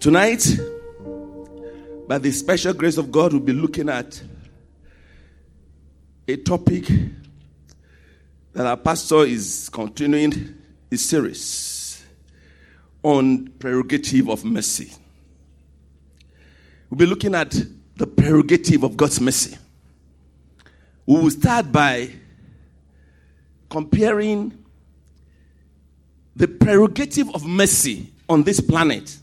Tonight, by the special grace of God, we'll be looking at a topic that our pastor is continuing his series on prerogative of mercy. We'll be looking at the prerogative of God's mercy. We will start by comparing the prerogative of mercy on this planet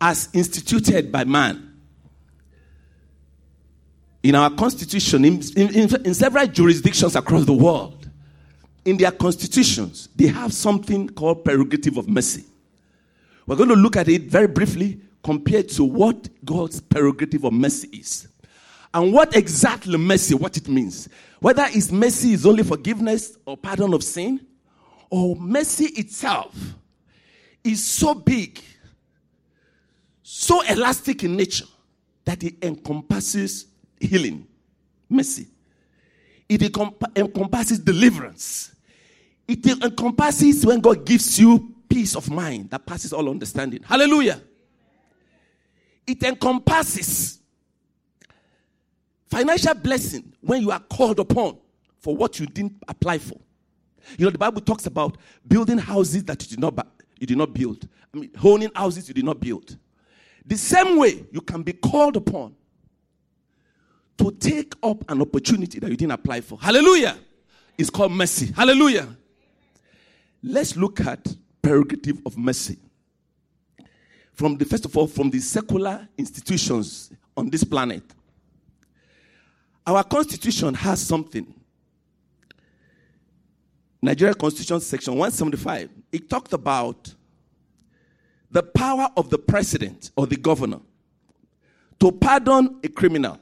as instituted by man. In our constitution, in, in, in, several jurisdictions across the world, in their constitutions, they have something called prerogative of mercy. We're going to look at it very briefly compared to what God's prerogative of mercy is. And what exactly mercy, what it means. Whether it's mercy is only forgiveness or pardon of sin, or mercy itself is so big, so elastic in nature, that it encompasses healing, mercy. It encompasses deliverance. It encompasses when God gives you peace of mind that passes all understanding. Hallelujah. It encompasses financial blessing when you are called upon for what you didn't apply for. You know, the Bible talks about building houses that you did not, you did not build. I mean, owning houses you did not build. The same way you can be called upon to take up an opportunity that you didn't apply for. Hallelujah. It's called mercy. Hallelujah. Let's look at prerogative of mercy. From the first of all, from the secular institutions on this planet. Our constitution has something Nigeria Constitution, section 175, it talked about the power of the president or the governor to pardon a criminal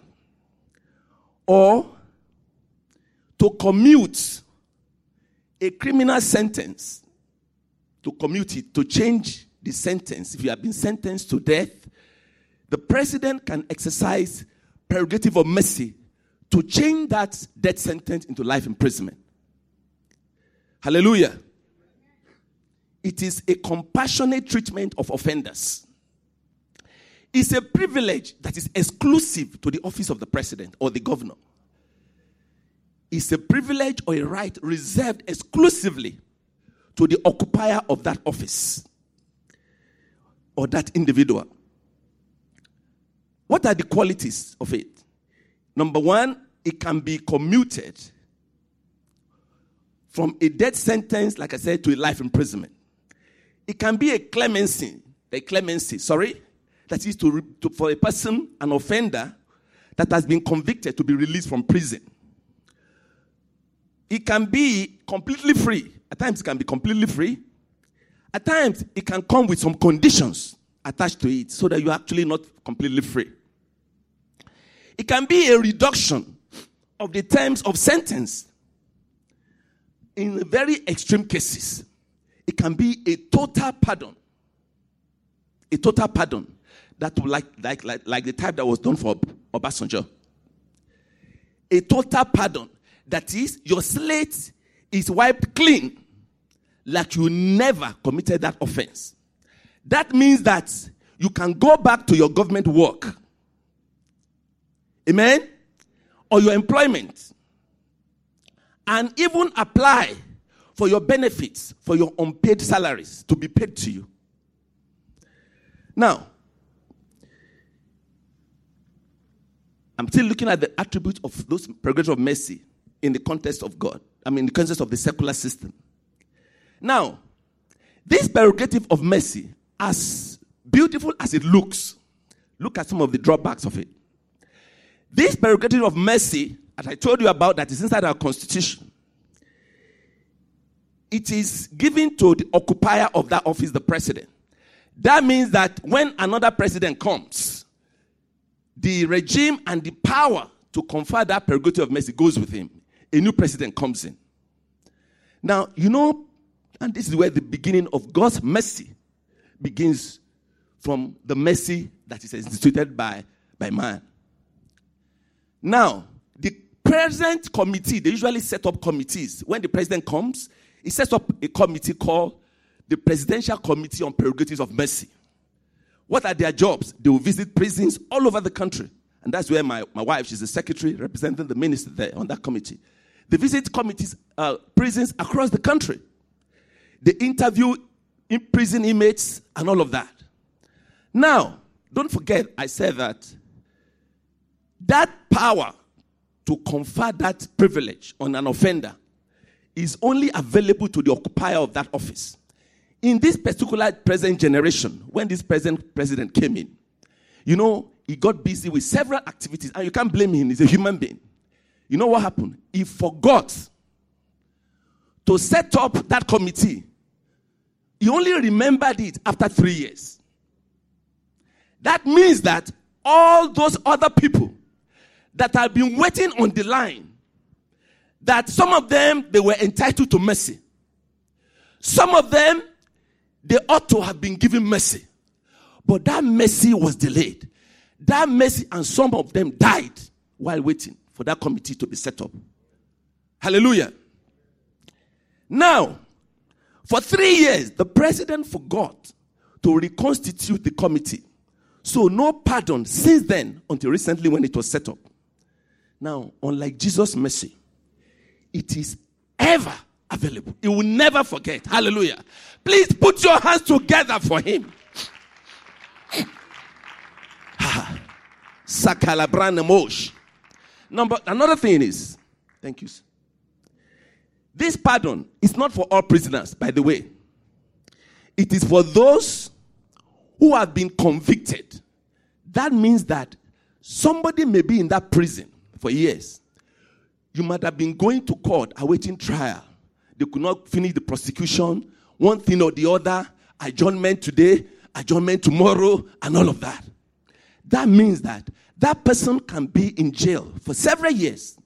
or to commute a criminal sentence, to commute it, to change the sentence. If you have been sentenced to death, the president can exercise prerogative of mercy to change that death sentence into life imprisonment. Hallelujah. It is a compassionate treatment of offenders. It's a privilege that is exclusive to the office of the president or the governor. It's a privilege or a right reserved exclusively to the occupier of that office or that individual. What are the qualities of it? Number one, it can be commuted from a death sentence, like I said, to a life imprisonment. It can be a clemency, a clemency, sorry, that is to, to, for a person, an offender that has been convicted to be released from prison. It can be completely free. At times, it can be completely free. At times, it can come with some conditions attached to it so that you're actually not completely free. It can be a reduction of the terms of sentence in very extreme cases, it can be a total pardon. A total pardon. That like, like, like, like the type that was done for Obasanjo. A total pardon. That is, your slate is wiped clean like you never committed that offense. That means that you can go back to your government work. Amen? Or your employment and even apply for your benefits, for your unpaid salaries to be paid to you. Now, I'm still looking at the attributes of those prerogatives of mercy in the context of God. I mean, in the context of the secular system. Now, this prerogative of mercy, as beautiful as it looks, look at some of the drawbacks of it. This prerogative of mercy as I told you about, that is inside our constitution. It is given to the occupier of that office, the president. That means that when another president comes, the regime and the power to confer that prerogative of mercy goes with him. A new president comes in. Now, you know, and this is where the beginning of God's mercy begins from the mercy that is instituted by, by man. Now, the present committee, they usually set up committees. When the president comes, he sets up a committee called the Presidential Committee on Prerogatives of Mercy. What are their jobs? They will visit prisons all over the country. And that's where my, my wife, she's the secretary representing the minister there on that committee. They visit committees, uh, prisons across the country. They interview in prison inmates and all of that. Now, don't forget, I said that that power to confer that privilege on an offender is only available to the occupier of that office. In this particular present generation, when this present president came in, you know, he got busy with several activities, and you can't blame him, he's a human being. You know what happened? He forgot to set up that committee. He only remembered it after three years. That means that all those other people that have been waiting on the line, that some of them they were entitled to mercy. Some of them they ought to have been given mercy. But that mercy was delayed. That mercy, and some of them died while waiting for that committee to be set up. Hallelujah. Now, for three years, the president forgot to reconstitute the committee. So, no pardon since then until recently when it was set up. Now, unlike Jesus' mercy, it is ever available. He will never forget. Hallelujah. Please put your hands together for him. Number another thing is, thank you. This pardon is not for all prisoners, by the way. It is for those who have been convicted. That means that somebody may be in that prison for years. You might have been going to court awaiting trial. They could not finish the prosecution, one thing or the other, adjournment today, adjournment tomorrow, and all of that. That means that that person can be in jail for several years.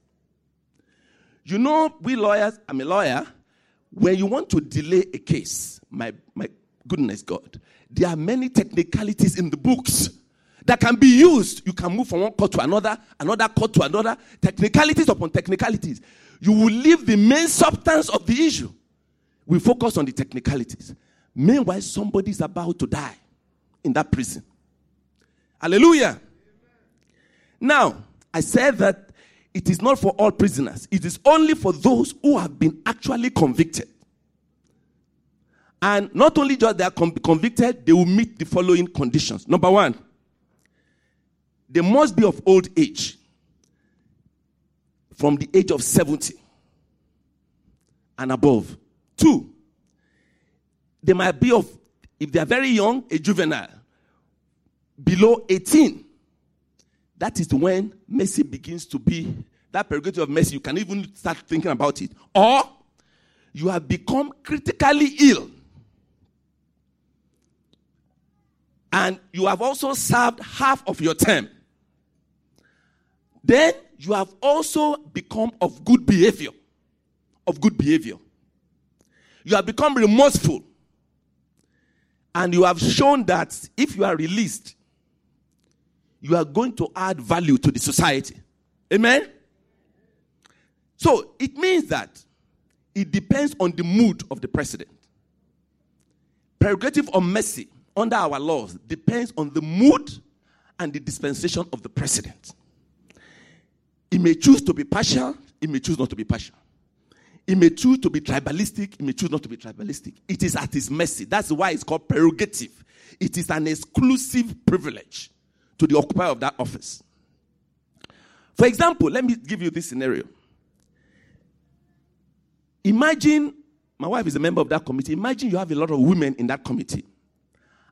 You know, we lawyers, I'm a lawyer, when you want to delay a case, my, my goodness God, there are many technicalities in the books that can be used. You can move from one court to another, another court to another, technicalities upon technicalities. You will leave the main substance of the issue. We focus on the technicalities. Meanwhile, somebody is about to die in that prison. Hallelujah. Now, I said that it is not for all prisoners, it is only for those who have been actually convicted. And not only just they are convicted, they will meet the following conditions. Number one, they must be of old age, from the age of 70 and above. Two, they might be of, if they are very young, a juvenile, below 18 that is when mercy begins to be that prerogative of mercy. You can even start thinking about it. Or you have become critically ill. And you have also served half of your term. Then you have also become of good behavior. Of good behavior. You have become remorseful. And you have shown that if you are released, you are going to add value to the society. Amen? So it means that it depends on the mood of the president. Prerogative of mercy under our laws depends on the mood and the dispensation of the president. He may choose to be partial, he may choose not to be partial. He may choose to be tribalistic, he may choose not to be tribalistic. It is at his mercy. That's why it's called prerogative. It is an exclusive privilege to the occupier of that office. For example, let me give you this scenario. Imagine, my wife is a member of that committee. Imagine you have a lot of women in that committee.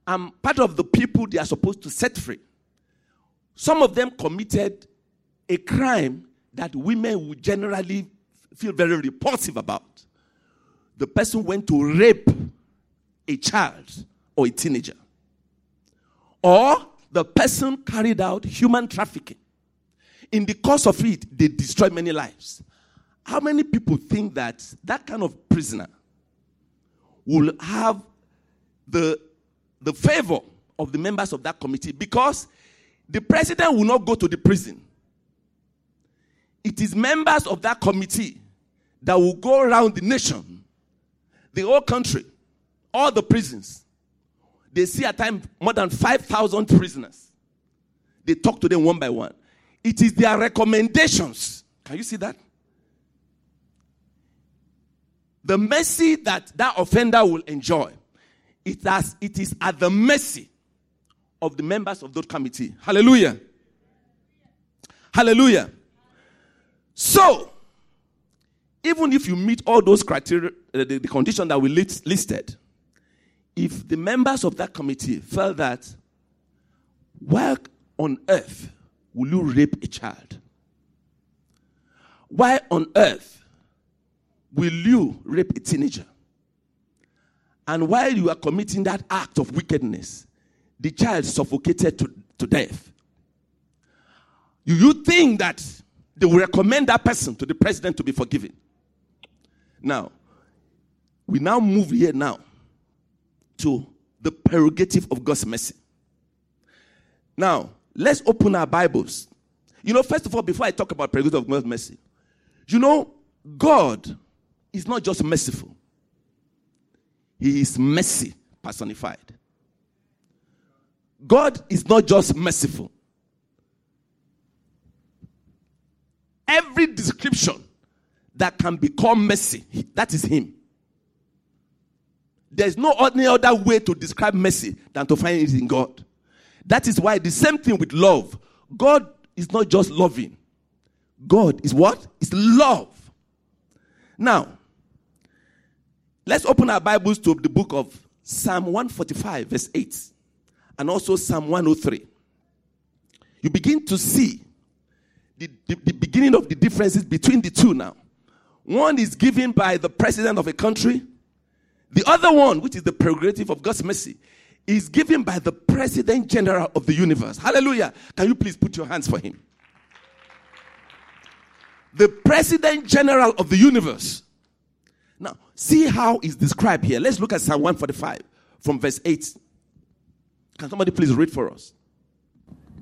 I'm part of the people they are supposed to set free. Some of them committed a crime that women would generally feel very repulsive about. The person went to rape a child or a teenager. Or the person carried out human trafficking. In the course of it, they destroyed many lives. How many people think that that kind of prisoner will have the, the favor of the members of that committee? Because the president will not go to the prison. It is members of that committee that will go around the nation, the whole country, all the prisons. they see at times more than 5,000 prisoners. They talk to them one by one. It is their recommendations. Can you see that? The mercy that that offender will enjoy, it, has, it is at the mercy of the members of that committee. Hallelujah. Hallelujah. So, even if you meet all those criteria, uh, the, the condition that we list, listed, if the members of that committee felt that, why on earth will you rape a child? Why on earth will you rape a teenager? And while you are committing that act of wickedness, the child suffocated to, to death. Do you think that they will recommend that person to the president to be forgiven? Now, we now move here now to the prerogative of God's mercy. Now, let's open our Bibles. You know, first of all, before I talk about prerogative of God's mercy, you know, God is not just merciful, He is mercy personified. God is not just merciful. Every description that can become mercy, that is Him. There's no any other way to describe mercy than to find it in God. That is why the same thing with love. God is not just loving. God is what? Is love. Now, let's open our Bibles to the book of Psalm 145, verse 8, and also Psalm 103. You begin to see the, the, the beginning of the differences between the two now. One is given by the president of a country, the other one, which is the prerogative of God's mercy, is given by the President General of the universe. Hallelujah. Can you please put your hands for him? The President General of the universe. Now, see how it's described here. Let's look at Psalm 145 from verse 8. Can somebody please read for us?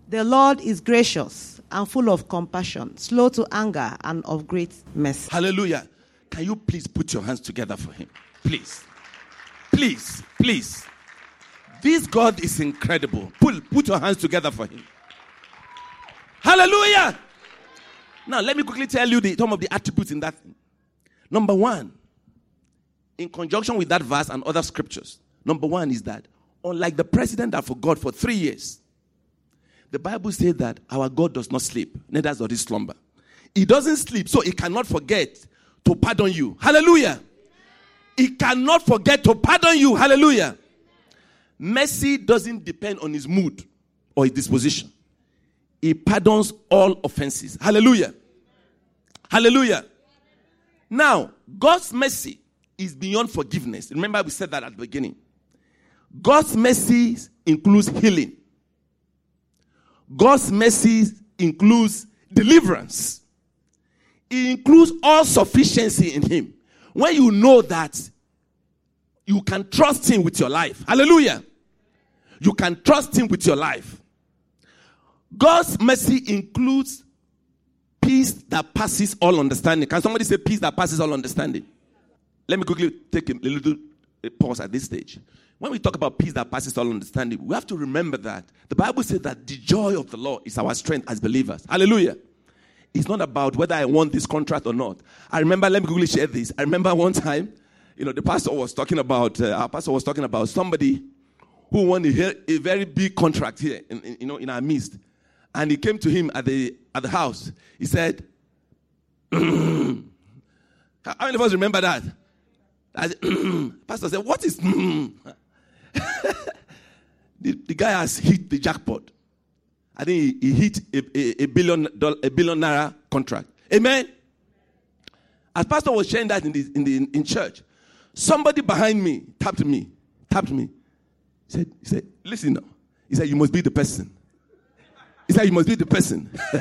The Lord is gracious and full of compassion, slow to anger, and of great mercy. Hallelujah. Can you please put your hands together for him? Please. Please, please. This God is incredible. Put, put your hands together for him. Hallelujah. Now, let me quickly tell you the, some of the attributes in that. Number one, in conjunction with that verse and other scriptures, number one is that, unlike the president that forgot for three years, the Bible says that our God does not sleep, neither does he slumber. He doesn't sleep, so he cannot forget to pardon you. Hallelujah. He cannot forget to pardon you. Hallelujah. Mercy doesn't depend on his mood or his disposition. He pardons all offenses. Hallelujah. Hallelujah. Now, God's mercy is beyond forgiveness. Remember, we said that at the beginning. God's mercy includes healing. God's mercy includes deliverance. It includes all sufficiency in Him. When you know that you can trust Him with your life. Hallelujah. You can trust Him with your life. God's mercy includes peace that passes all understanding. Can somebody say peace that passes all understanding? Let me quickly take a little pause at this stage. When we talk about peace that passes all understanding, we have to remember that the Bible says that the joy of the Lord is our strength as believers. Hallelujah. It's not about whether I want this contract or not. I remember, let me quickly share this. I remember one time, you know, the pastor was talking about, uh, our pastor was talking about somebody who won a, a very big contract here, in, in, you know, in our midst. And he came to him at the, at the house. He said, How many of us remember that? pastor said, What is. the, the guy has hit the jackpot. I think he, he hit a, a, a billion dollar, a billion naira contract. Amen. As pastor was sharing that in the, in the in church, somebody behind me tapped me, tapped me. He said, he said, listen now. He said, you must be the person. He said, you must be the person.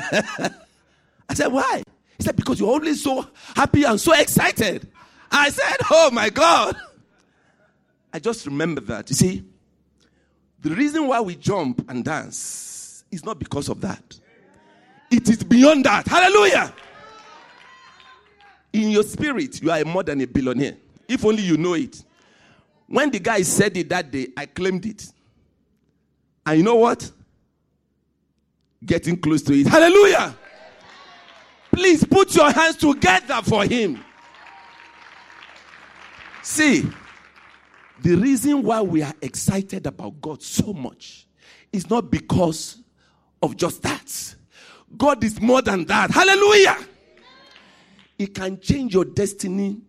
I said, why? He said, because you're always so happy and so excited. I said, oh my God. I just remember that. You see, the reason why we jump and dance is not because of that. It is beyond that. Hallelujah. In your spirit, you are more than a billionaire. If only you know it. When the guy said it that day, I claimed it. And you know what? Getting close to it. Hallelujah. Please put your hands together for him. See, the reason why we are excited about God so much is not because of just that. God is more than that. Hallelujah. It can change your destiny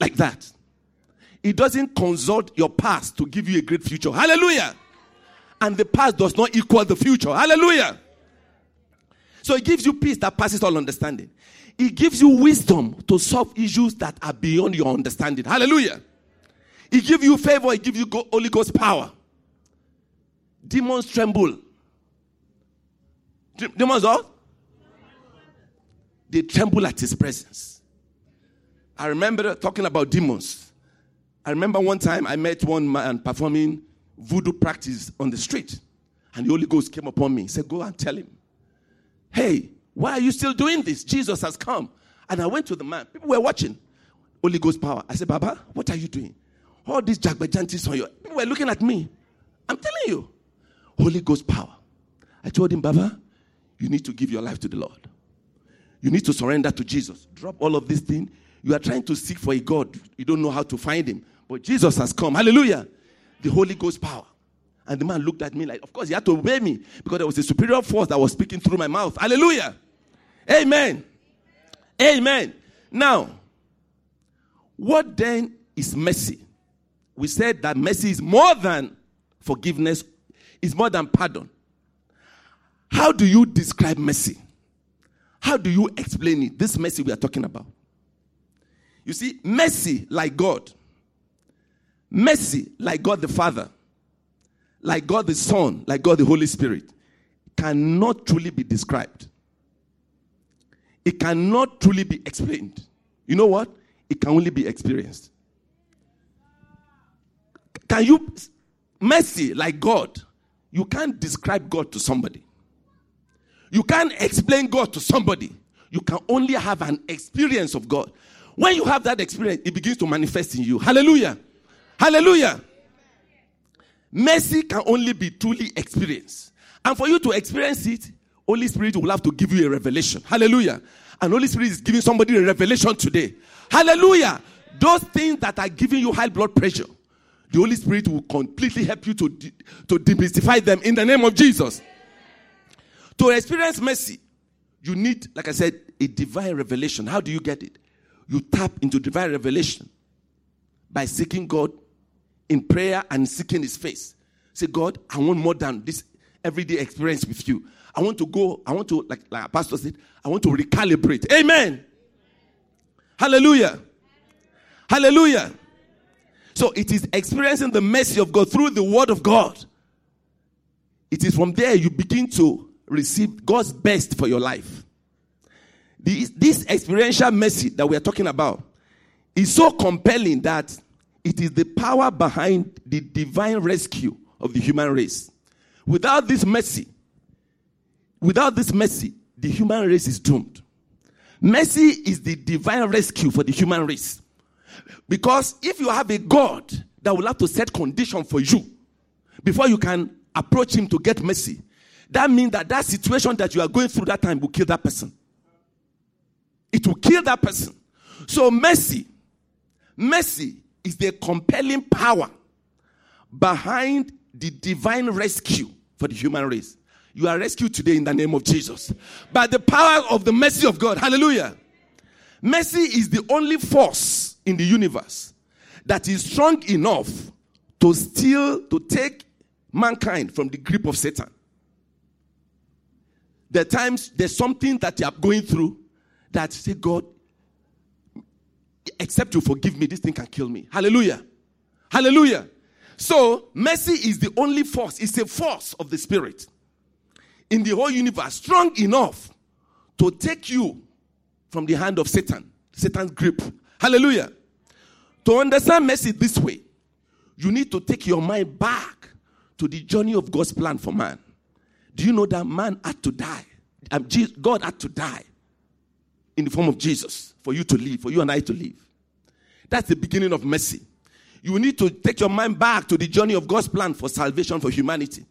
like that. It doesn't consult your past to give you a great future. Hallelujah. And the past does not equal the future. Hallelujah. So it gives you peace that passes all understanding. It gives you wisdom to solve issues that are beyond your understanding. Hallelujah. It gives you favor, he gives you Holy Ghost power. Demons tremble. Demons what? They tremble at his presence. I remember talking about demons. I remember one time I met one man performing voodoo practice on the street. And the Holy Ghost came upon me. He said, Go and tell him. Hey, why are you still doing this? Jesus has come. And I went to the man. People were watching. Holy Ghost power. I said, Baba, what are you doing? All these jagbajantis on you. People were looking at me. I'm telling you. Holy Ghost power. I told him, Baba, you need to give your life to the Lord. You need to surrender to Jesus. Drop all of these things. You are trying to seek for a God. You don't know how to find him. But Jesus has come. Hallelujah. The Holy Ghost power. And the man looked at me like, of course, he had to obey me because there was a superior force that was speaking through my mouth. Hallelujah. Amen. Amen. Now, what then is mercy? We said that mercy is more than forgiveness, is more than pardon. How do you describe mercy? How do you explain it? This mercy we are talking about. You see, mercy like God, mercy like God the Father, like God the Son, like God the Holy Spirit, cannot truly be described. It cannot truly be explained. You know what? It can only be experienced. Can you, mercy like God, you can't describe God to somebody. You can't explain God to somebody. You can only have an experience of God. When you have that experience, it begins to manifest in you. Hallelujah. Hallelujah. Mercy can only be truly experienced. And for you to experience it, Holy Spirit will have to give you a revelation. Hallelujah. And Holy Spirit is giving somebody a revelation today. Hallelujah. Those things that are giving you high blood pressure, the Holy Spirit will completely help you to, de- to demystify them in the name of Jesus. To experience mercy, you need, like I said, a divine revelation. How do you get it? You tap into divine revelation by seeking God in prayer and seeking His face. Say, God, I want more than this everyday experience with you. I want to go, I want to, like, like a pastor said, I want to recalibrate. Amen. Hallelujah. Hallelujah. So it is experiencing the mercy of God through the word of God. It is from there you begin to receive God's best for your life. This, this experiential mercy that we are talking about is so compelling that it is the power behind the divine rescue of the human race. Without this mercy, without this mercy, the human race is doomed. Mercy is the divine rescue for the human race. Because if you have a God that will have to set condition for you before you can approach him to get mercy, that means that that situation that you are going through that time will kill that person. It will kill that person. So mercy, mercy is the compelling power behind the divine rescue for the human race. You are rescued today in the name of Jesus. By the power of the mercy of God. Hallelujah. Mercy is the only force in the universe that is strong enough to steal, to take mankind from the grip of Satan. Are times there's something that you are going through that say, God, except you forgive me, this thing can kill me. Hallelujah. Hallelujah. So, mercy is the only force, it's a force of the Spirit in the whole universe strong enough to take you from the hand of Satan, Satan's grip. Hallelujah. To understand mercy this way, you need to take your mind back to the journey of God's plan for man. Do you know that man had to die? Um, God had to die in the form of Jesus for you to live, for you and I to live. That's the beginning of mercy. You need to take your mind back to the journey of God's plan for salvation for humanity.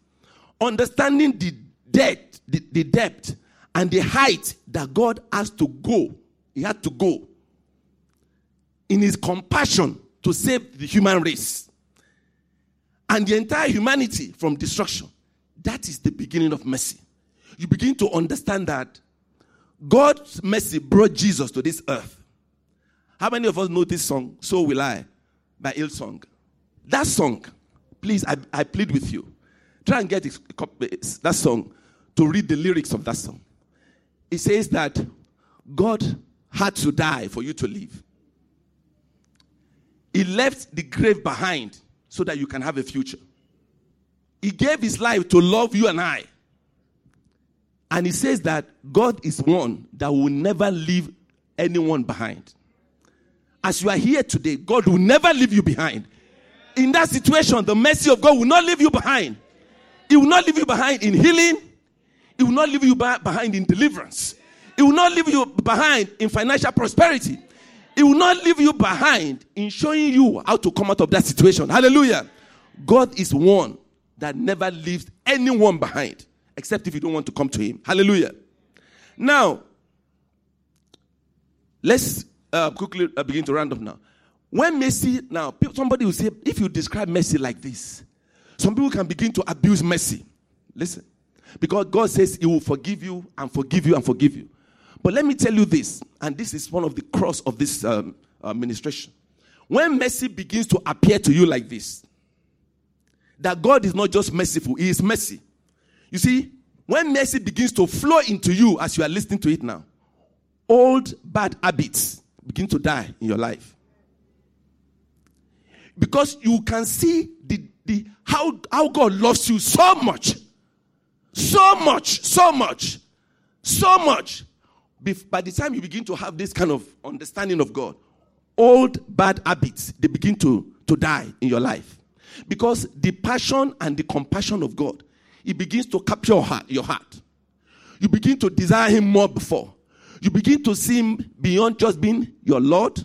understanding the depth, the, the depth and the height that God has to go. He had to go in his compassion to save the human race and the entire humanity from destruction. That is the beginning of mercy. You begin to understand that God's mercy brought Jesus to this earth. How many of us know this song, So Will I, by Hillsong? That song, please, I, I plead with you. Try and get eh, that song to read the lyrics of that song. It says that God had to die for you to live. He left the grave behind so that you can have a future. He gave his life to love you and I. And he says that God is one that will never leave anyone behind. As you are here today, God will never leave you behind. In that situation, the mercy of God will not leave you behind. He will not leave you behind in healing. He will not leave you behind in deliverance. He will not leave you behind in financial prosperity. He will not leave you behind in showing you how to come out of that situation. Hallelujah. God is one that never leaves anyone behind, except if you don't want to come to Him. Hallelujah. Now, let's uh, quickly uh, begin to round up now. When mercy, now, somebody will say, if you describe mercy like this, some people can begin to abuse mercy. Listen. Because God says He will forgive you and forgive you and forgive you. But let me tell you this, and this is one of the cross of this um, administration. When mercy begins to appear to you like this, that God is not just merciful, He is mercy. You see, when mercy begins to flow into you as you are listening to it now, old bad habits begin to die in your life. Because you can see the, the how, how God loves you so much. So much, so much, so much by the time you begin to have this kind of understanding of God, old bad habits they begin to, to die in your life. Because the passion and the compassion of God, it begins to capture your heart, your heart. You begin to desire him more before. You begin to see him beyond just being your Lord,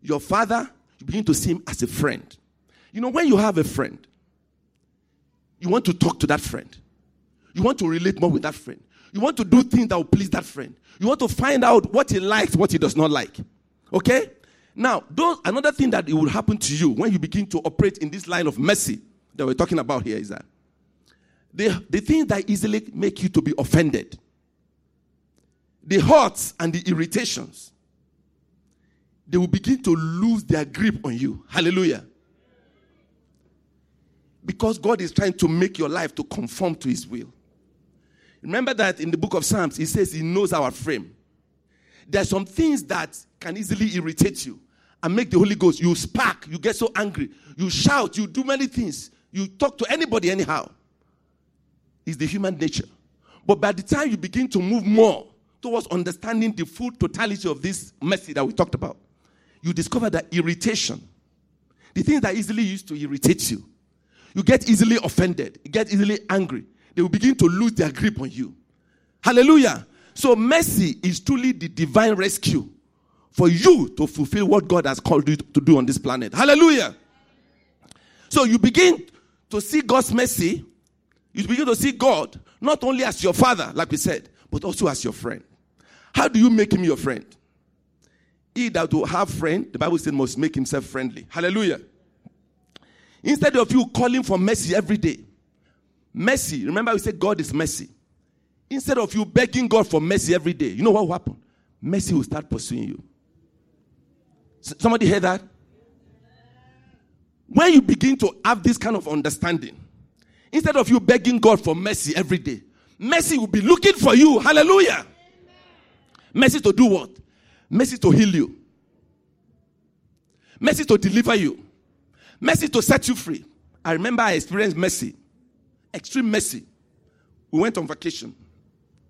your father. You begin to see him as a friend. You know, when you have a friend, you want to talk to that friend. You want to relate more with that friend. You want to do things that will please that friend. You want to find out what he likes, what he does not like. Okay? Now, those, another thing that will happen to you when you begin to operate in this line of mercy that we're talking about here is that the, the things that easily make you to be offended, the hurts and the irritations, they will begin to lose their grip on you. Hallelujah. Because God is trying to make your life to conform to his will. Remember that in the book of Psalms, he says he knows our frame. There are some things that can easily irritate you and make the Holy Ghost, you spark, you get so angry, you shout, you do many things, you talk to anybody anyhow. It's the human nature. But by the time you begin to move more towards understanding the full totality of this mercy that we talked about, you discover that irritation, the things that easily used to irritate you, you get easily offended, you get easily angry, they will begin to lose their grip on you. Hallelujah. So, mercy is truly the divine rescue for you to fulfill what God has called you to do on this planet. Hallelujah. So, you begin to see God's mercy. You begin to see God not only as your father, like we said, but also as your friend. How do you make him your friend? He that will have friend, the Bible says, must make himself friendly. Hallelujah. Instead of you calling for mercy every day, Mercy. Remember, we said God is mercy. Instead of you begging God for mercy every day, you know what will happen? Mercy will start pursuing you. Somebody hear that? When you begin to have this kind of understanding, instead of you begging God for mercy every day, mercy will be looking for you. Hallelujah. Mercy to do what? Mercy to heal you. Mercy to deliver you. Mercy to set you free. I remember I experienced mercy extreme mercy. We went on vacation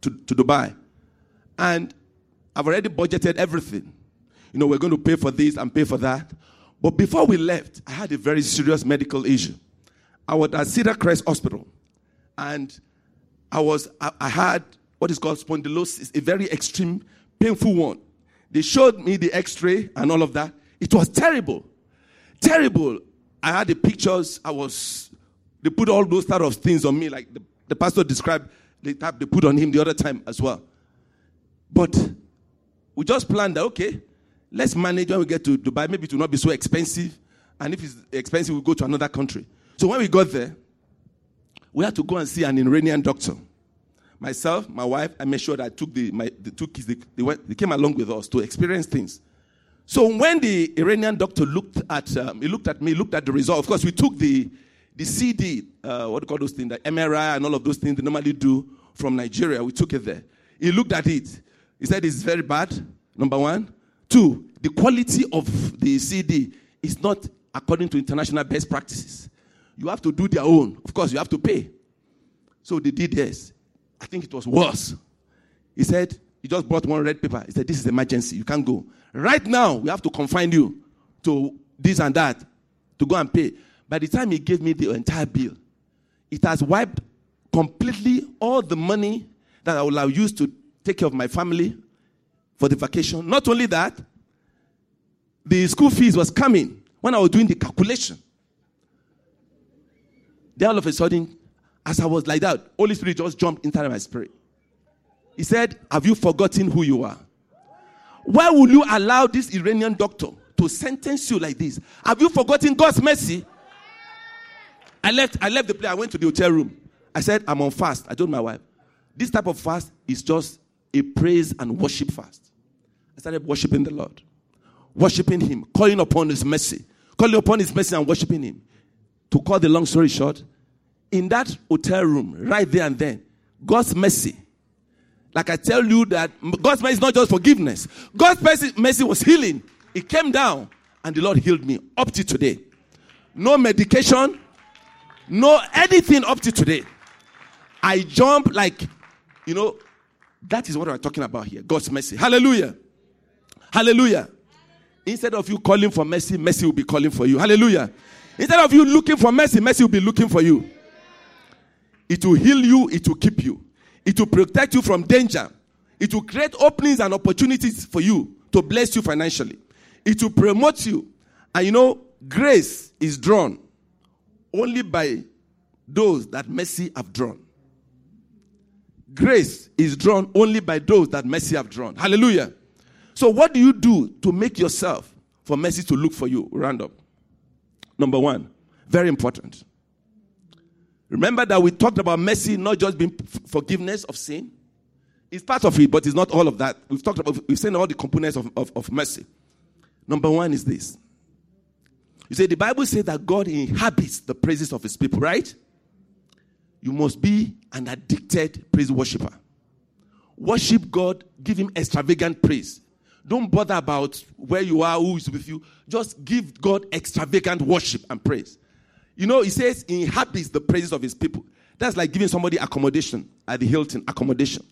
to, to Dubai. And I've already budgeted everything. You know, we're going to pay for this and pay for that. But before we left, I had a very serious medical issue. I was at Cedar Crest Hospital. And I was I, I had what is called spondylosis, a very extreme, painful one. They showed me the x-ray and all of that. It was terrible. Terrible. I had the pictures. I was They put all those type of things on me, like the, the pastor described the type they put on him the other time as well. But we just planned that, okay, let's manage when we get to Dubai. Maybe it will not be so expensive. And if it's expensive, we'll go to another country. So when we got there, we had to go and see an Iranian doctor. Myself, my wife, I made sure that I took the, my, the two kids, they, they, went, they came along with us to experience things. So when the Iranian doctor looked at, um, he looked at me, looked at the result. Of course, we took the, the CD, uh, what do you call those things, the MRI and all of those things they normally do from Nigeria. We took it there. He looked at it. He said it's very bad, number one. Two, the quality of the CD is not according to international best practices. You have to do their own. Of course, you have to pay. So they did this. I think it was worse. He said, he just brought one red paper. He said, This is emergency. You can't go. Right now, we have to confine you to this and that to go and pay. By the time he gave me the entire bill, it has wiped completely all the money that I would have used to take care of my family for the vacation. Not only that, the school fees was coming when I was doing the calculation. Then all of a sudden, as I was like that, Holy Spirit just jumped inside my spirit. He said, Have you forgotten who you are? Why will you allow this Iranian doctor to sentence you like this? Have you forgotten God's mercy? I left, I left the place. I went to the hotel room. I said, I'm on fast. I told my wife, this type of fast is just a praise and worship fast. I started worshiping the Lord, worshiping Him, calling upon His mercy, calling upon His mercy and worshiping Him. To cut the long story short, in that hotel room, right there and then, God's mercy. Like I tell you that God's mercy is not just forgiveness. God's mercy, mercy was healing. It came down and the Lord healed me up to today. No medication, no anything up to today. I jump like, you know, that is what we're talking about here. God's mercy. Hallelujah. Hallelujah. Instead of you calling for mercy, mercy will be calling for you. Hallelujah. Instead of you looking for mercy, mercy will be looking for you. It will heal you, it will keep you, it will protect you from danger, it will create openings and opportunities for you to bless you financially, it will promote you. And you know, grace is drawn only by those that mercy have drawn. Grace is drawn only by those that mercy have drawn. Hallelujah. So, what do you do to make yourself for mercy to look for you? Up. Number one, very important. Remember that we talked about mercy not just being forgiveness of sin. It's part of it, but it's not all of that. We've talked about, we've seen all the components of, of, of mercy. Number one is this. You say the Bible says that God inhabits the praises of his people, right? You must be an addicted praise worshiper. Worship God, give him extravagant praise. Don't bother about where you are, who is with you. Just give God extravagant worship and praise. You know, he says he inhabits the praises of his people. That's like giving somebody accommodation at the Hilton, accommodation.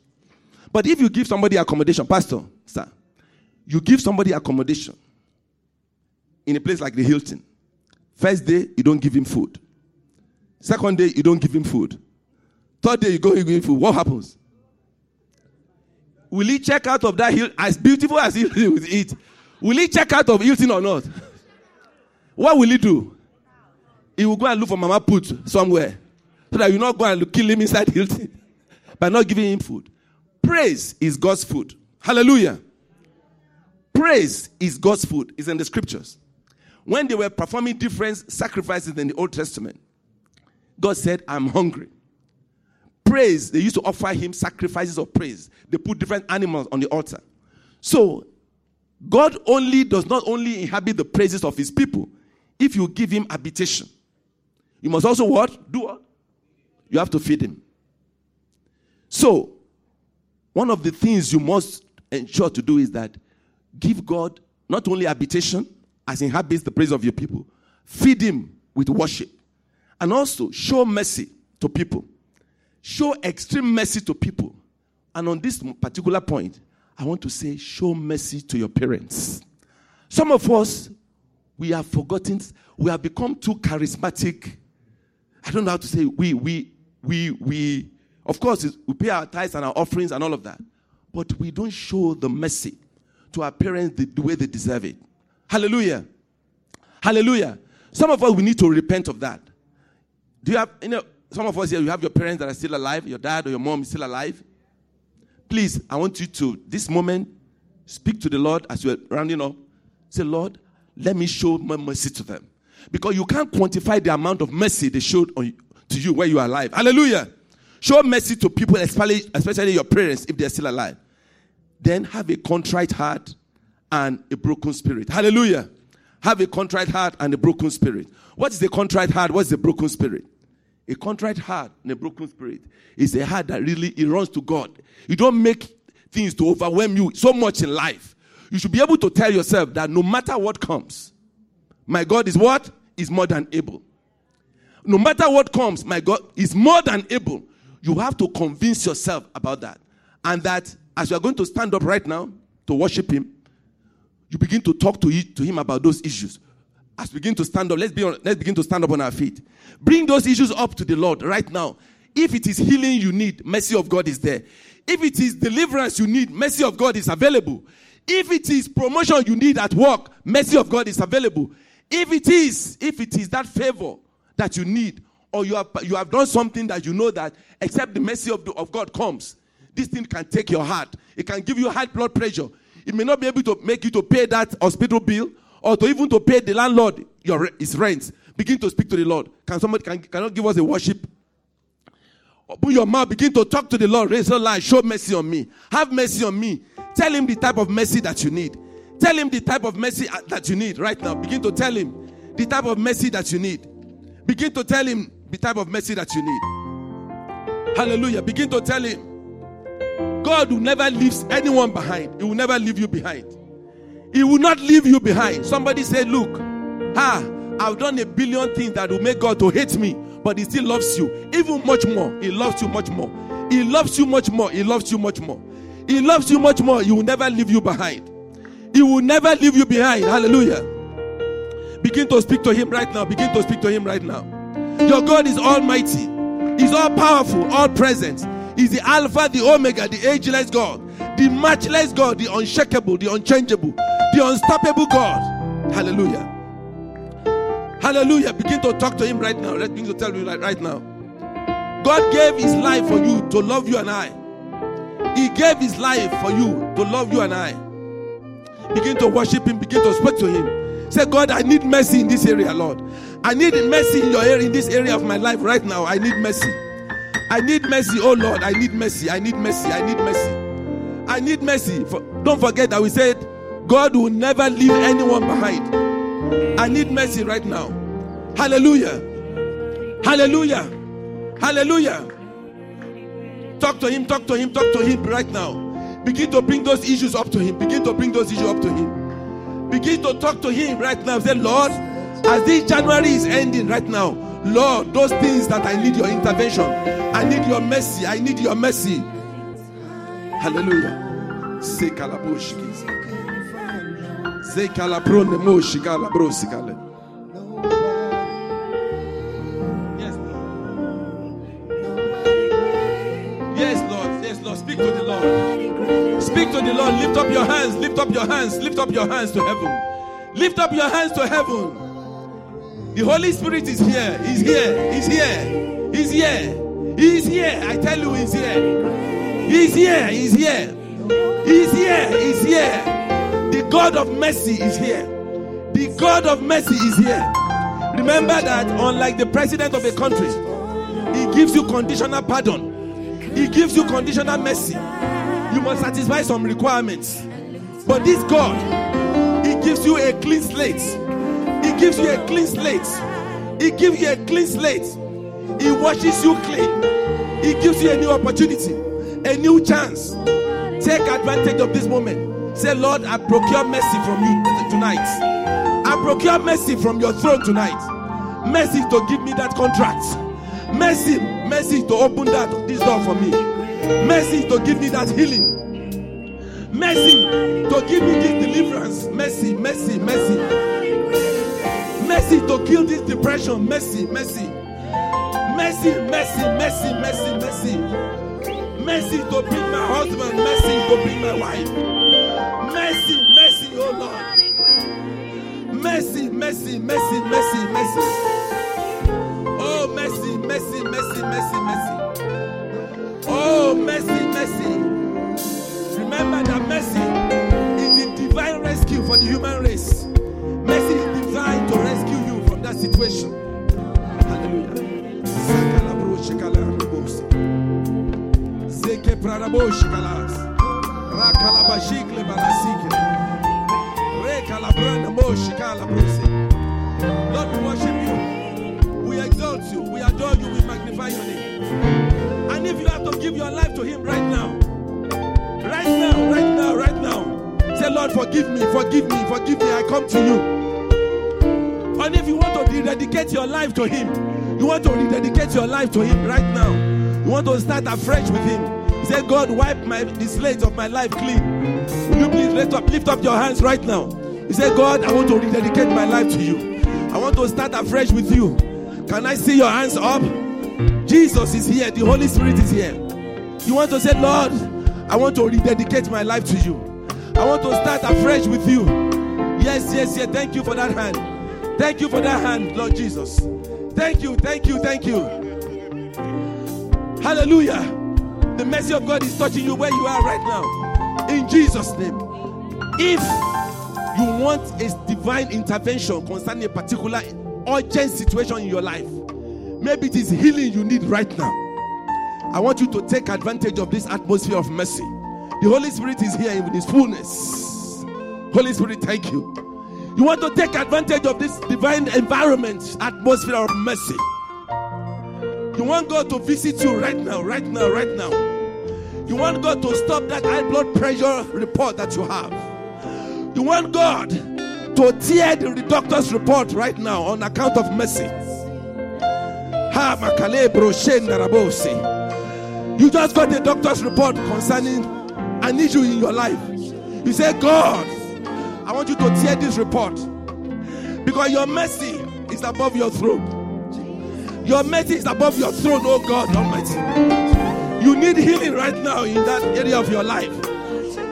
But if you give somebody accommodation, Pastor, sir, you give somebody accommodation in a place like the Hilton. First day, you don't give him food. Second day, you don't give him food. Third day, you go give him food. What happens? Will he check out of that hill as beautiful as he will eat? Will he check out of Hilton or not? what will he do? He will go and look for Mama Put somewhere. So that you not go and kill him inside Hilton by not giving him food. Praise is God's food. Hallelujah. Praise is God's food. It's in the scriptures. When they were performing different sacrifices in the Old Testament, God said, I'm hungry. Praise, they used to offer him sacrifices of praise. They put different animals on the altar. So, God only does not only inhabit the praises of his people if you give him habitation. You must also what? Do what? You have to feed him. So, one of the things you must ensure to do is that give God not only habitation as inhabits the praise of your people, feed him with worship. And also show mercy to people. Show extreme mercy to people. And on this particular point, I want to say, show mercy to your parents. Some of us, we have forgotten, we have become too charismatic. I don't know how to say, we, we, we, we, of course, we pay our tithes and our offerings and all of that. But we don't show the mercy to our parents the, the way they deserve it. Hallelujah. Hallelujah. Some of us, we need to repent of that. Do you have, you know, some of us here, you have your parents that are still alive, your dad or your mom is still alive. Please, I want you to, this moment, speak to the Lord as you're rounding up. Say, Lord, let me show my mercy to them. Because you can't quantify the amount of mercy they showed on, to you when you are alive. Hallelujah. Show mercy to people, especially, especially your parents, if they're still alive. Then have a contrite heart and a broken spirit. Hallelujah. Have a contrite heart and a broken spirit. What is the contrite heart? What's the broken spirit? A contrite heart and a broken spirit is a heart that really it runs to God. You don't make things to overwhelm you so much in life. You should be able to tell yourself that no matter what comes, my God is what? Is more than able. No matter what comes, my God is more than able. You have to convince yourself about that. And that as you are going to stand up right now to worship Him, you begin to talk to, to Him about those issues. As we begin to stand up, let's, be on, let's begin to stand up on our feet. Bring those issues up to the Lord right now. If it is healing you need, mercy of God is there. If it is deliverance you need, mercy of God is available. If it is promotion you need at work, mercy of God is available. If it is, if it is that favor that you need, or you have, you have done something that you know that except the mercy of, the, of God comes, this thing can take your heart. It can give you high blood pressure. It may not be able to make you to pay that hospital bill or to even to pay the landlord your his rent. Begin to speak to the Lord. Can somebody can cannot give us a worship? Open your mouth, begin to talk to the Lord. Raise your line, show mercy on me. Have mercy on me. Tell him the type of mercy that you need. Tell him the type of mercy uh, that you need right now. Begin to tell him the type of mercy that you need. Begin to tell him the type of mercy that you need. Hallelujah. Begin to tell him God will never leave anyone behind. He will never leave you behind. He will not leave you behind. Somebody say, Look, ah, I've done a billion things that will make God to hate me, but He still loves you. Even much more. He loves you much more. He loves you much more. He loves you much more. He loves you much more. He will never leave you behind. He will never leave you behind. Hallelujah. Begin to speak to Him right now. Begin to speak to Him right now. Your God is almighty, He's all powerful, all present. He's the Alpha, the Omega, the ageless God, the matchless God, the unshakable, the unchangeable, the unstoppable God. Hallelujah. Hallelujah. Begin to talk to Him right now. Let me to tell you right now. God gave His life for you to love you and I. He gave His life for you to love you and I. Begin to worship Him. Begin to speak to Him. Say, God, I need mercy in this area, Lord. I need mercy in your area, in this area of my life right now. I need mercy. I need mercy, oh Lord. I need mercy. I need mercy. I need mercy. I need mercy. For, don't forget that we said God will never leave anyone behind. I need mercy right now. Hallelujah. Hallelujah. Hallelujah. Talk to him, talk to him, talk to him right now. Begin to bring those issues up to him. Begin to bring those issues up to him. Begin to talk to him right now. Say, Lord, as this January is ending right now, Lord, those things that I need your intervention, I need your mercy, I need your mercy. Hallelujah. Yes, Lord. Yes, Lord. Yes, Lord. Speak to the Lord. Speak to the Lord. Lift up your hands. Lift up your hands. Lift up your hands to heaven. Lift up your hands to heaven. The Holy Spirit is here. He's here. He's here. He's here. He's here. I tell you, He's here. He's here. He's here. He's here. He's here. The God of mercy is here. The God of mercy is here. Remember that, unlike the president of a country, He gives you conditional pardon, He gives you conditional mercy. You must satisfy some requirements. But this God, He gives you a clean slate. Gives you a clean slate. He gives you a clean slate. He washes you clean. He gives you a new opportunity, a new chance. Take advantage of this moment. Say, Lord, I procure mercy from you tonight. I procure mercy from your throne tonight. Mercy to give me that contract. Mercy, mercy to open that this door for me. Mercy to give me that healing. Mercy to give me this deliverance. Mercy, mercy, mercy. Mercy to kill this depression. Mercy, mercy. Mercy, mercy, mercy, mercy, mercy. Mercy to bring my husband. Mercy to bring my wife. Mercy, mercy, oh Lord. Mercy, mercy, mercy, mercy, mercy. Oh, mercy, mercy, mercy, mercy, mercy. Oh, mercy, mercy. Remember that mercy Lord, we worship you. We exalt you. We adore you. We magnify your name. And if you have to give your life to Him right now, right now, right now, right now, say, Lord, forgive me, forgive me, forgive me. I come to you. And if you want to rededicate your life to Him, you want to rededicate your life to Him right now. You want to start afresh with Him. Say, God, wipe my the slate of my life clean. Will you please lift up, lift up your hands right now? You say, God, I want to rededicate my life to you. I want to start afresh with you. Can I see your hands up? Jesus is here. The Holy Spirit is here. You want to say, Lord, I want to rededicate my life to you. I want to start afresh with you. Yes, yes, yes. Thank you for that hand. Thank you for that hand, Lord Jesus. Thank you, thank you, thank you. Hallelujah. The mercy of God is touching you where you are right now. In Jesus' name. If you want a divine intervention concerning a particular urgent situation in your life, maybe it is healing you need right now. I want you to take advantage of this atmosphere of mercy. The Holy Spirit is here in His fullness. Holy Spirit, thank you. You want to take advantage of this divine environment, atmosphere of mercy. You want God to visit you right now, right now, right now. You want God to stop that high blood pressure report that you have. You want God to tear the doctor's report right now on account of mercy. You just got the doctor's report concerning an issue in your life. You say, God, I want you to tear this report because your mercy is above your throne. Your mercy is above your throne, oh God Almighty. You need healing right now in that area of your life,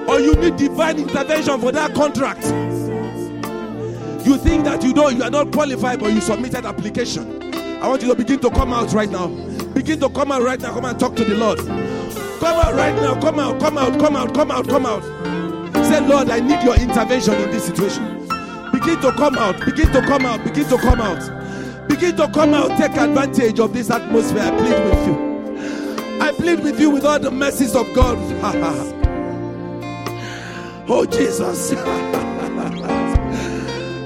or you need divine intervention for that contract. You think that you don't, you are not qualified, but you submitted application. I want you to begin to come out right now. Begin to come out right now. Come and talk to the Lord. Come out right now. Come out. Come out. Come out. Come out. Come out. Say, Lord, I need your intervention in this situation. Begin to come out. Begin to come out. Begin to come out. Begin to come out. Take advantage of this atmosphere. I plead with you. I plead with you with all the mercies of God. oh, Jesus.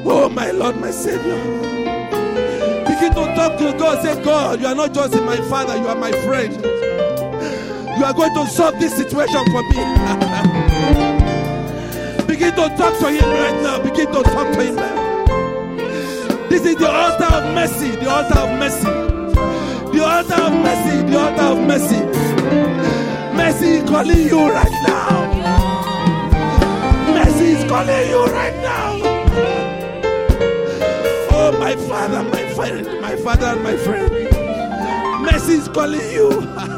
oh, my Lord, my Savior. Begin to talk to God. Say, God, you are not just my father, you are my friend. You are going to solve this situation for me. Begin to talk to him right now. Begin to talk to him now. This is the altar of mercy. The altar of mercy. The altar of mercy. The altar of mercy. Mercy is calling you right now. Mercy is calling you right now. Oh, my father, my friend, my father and my friend. Mercy is calling you.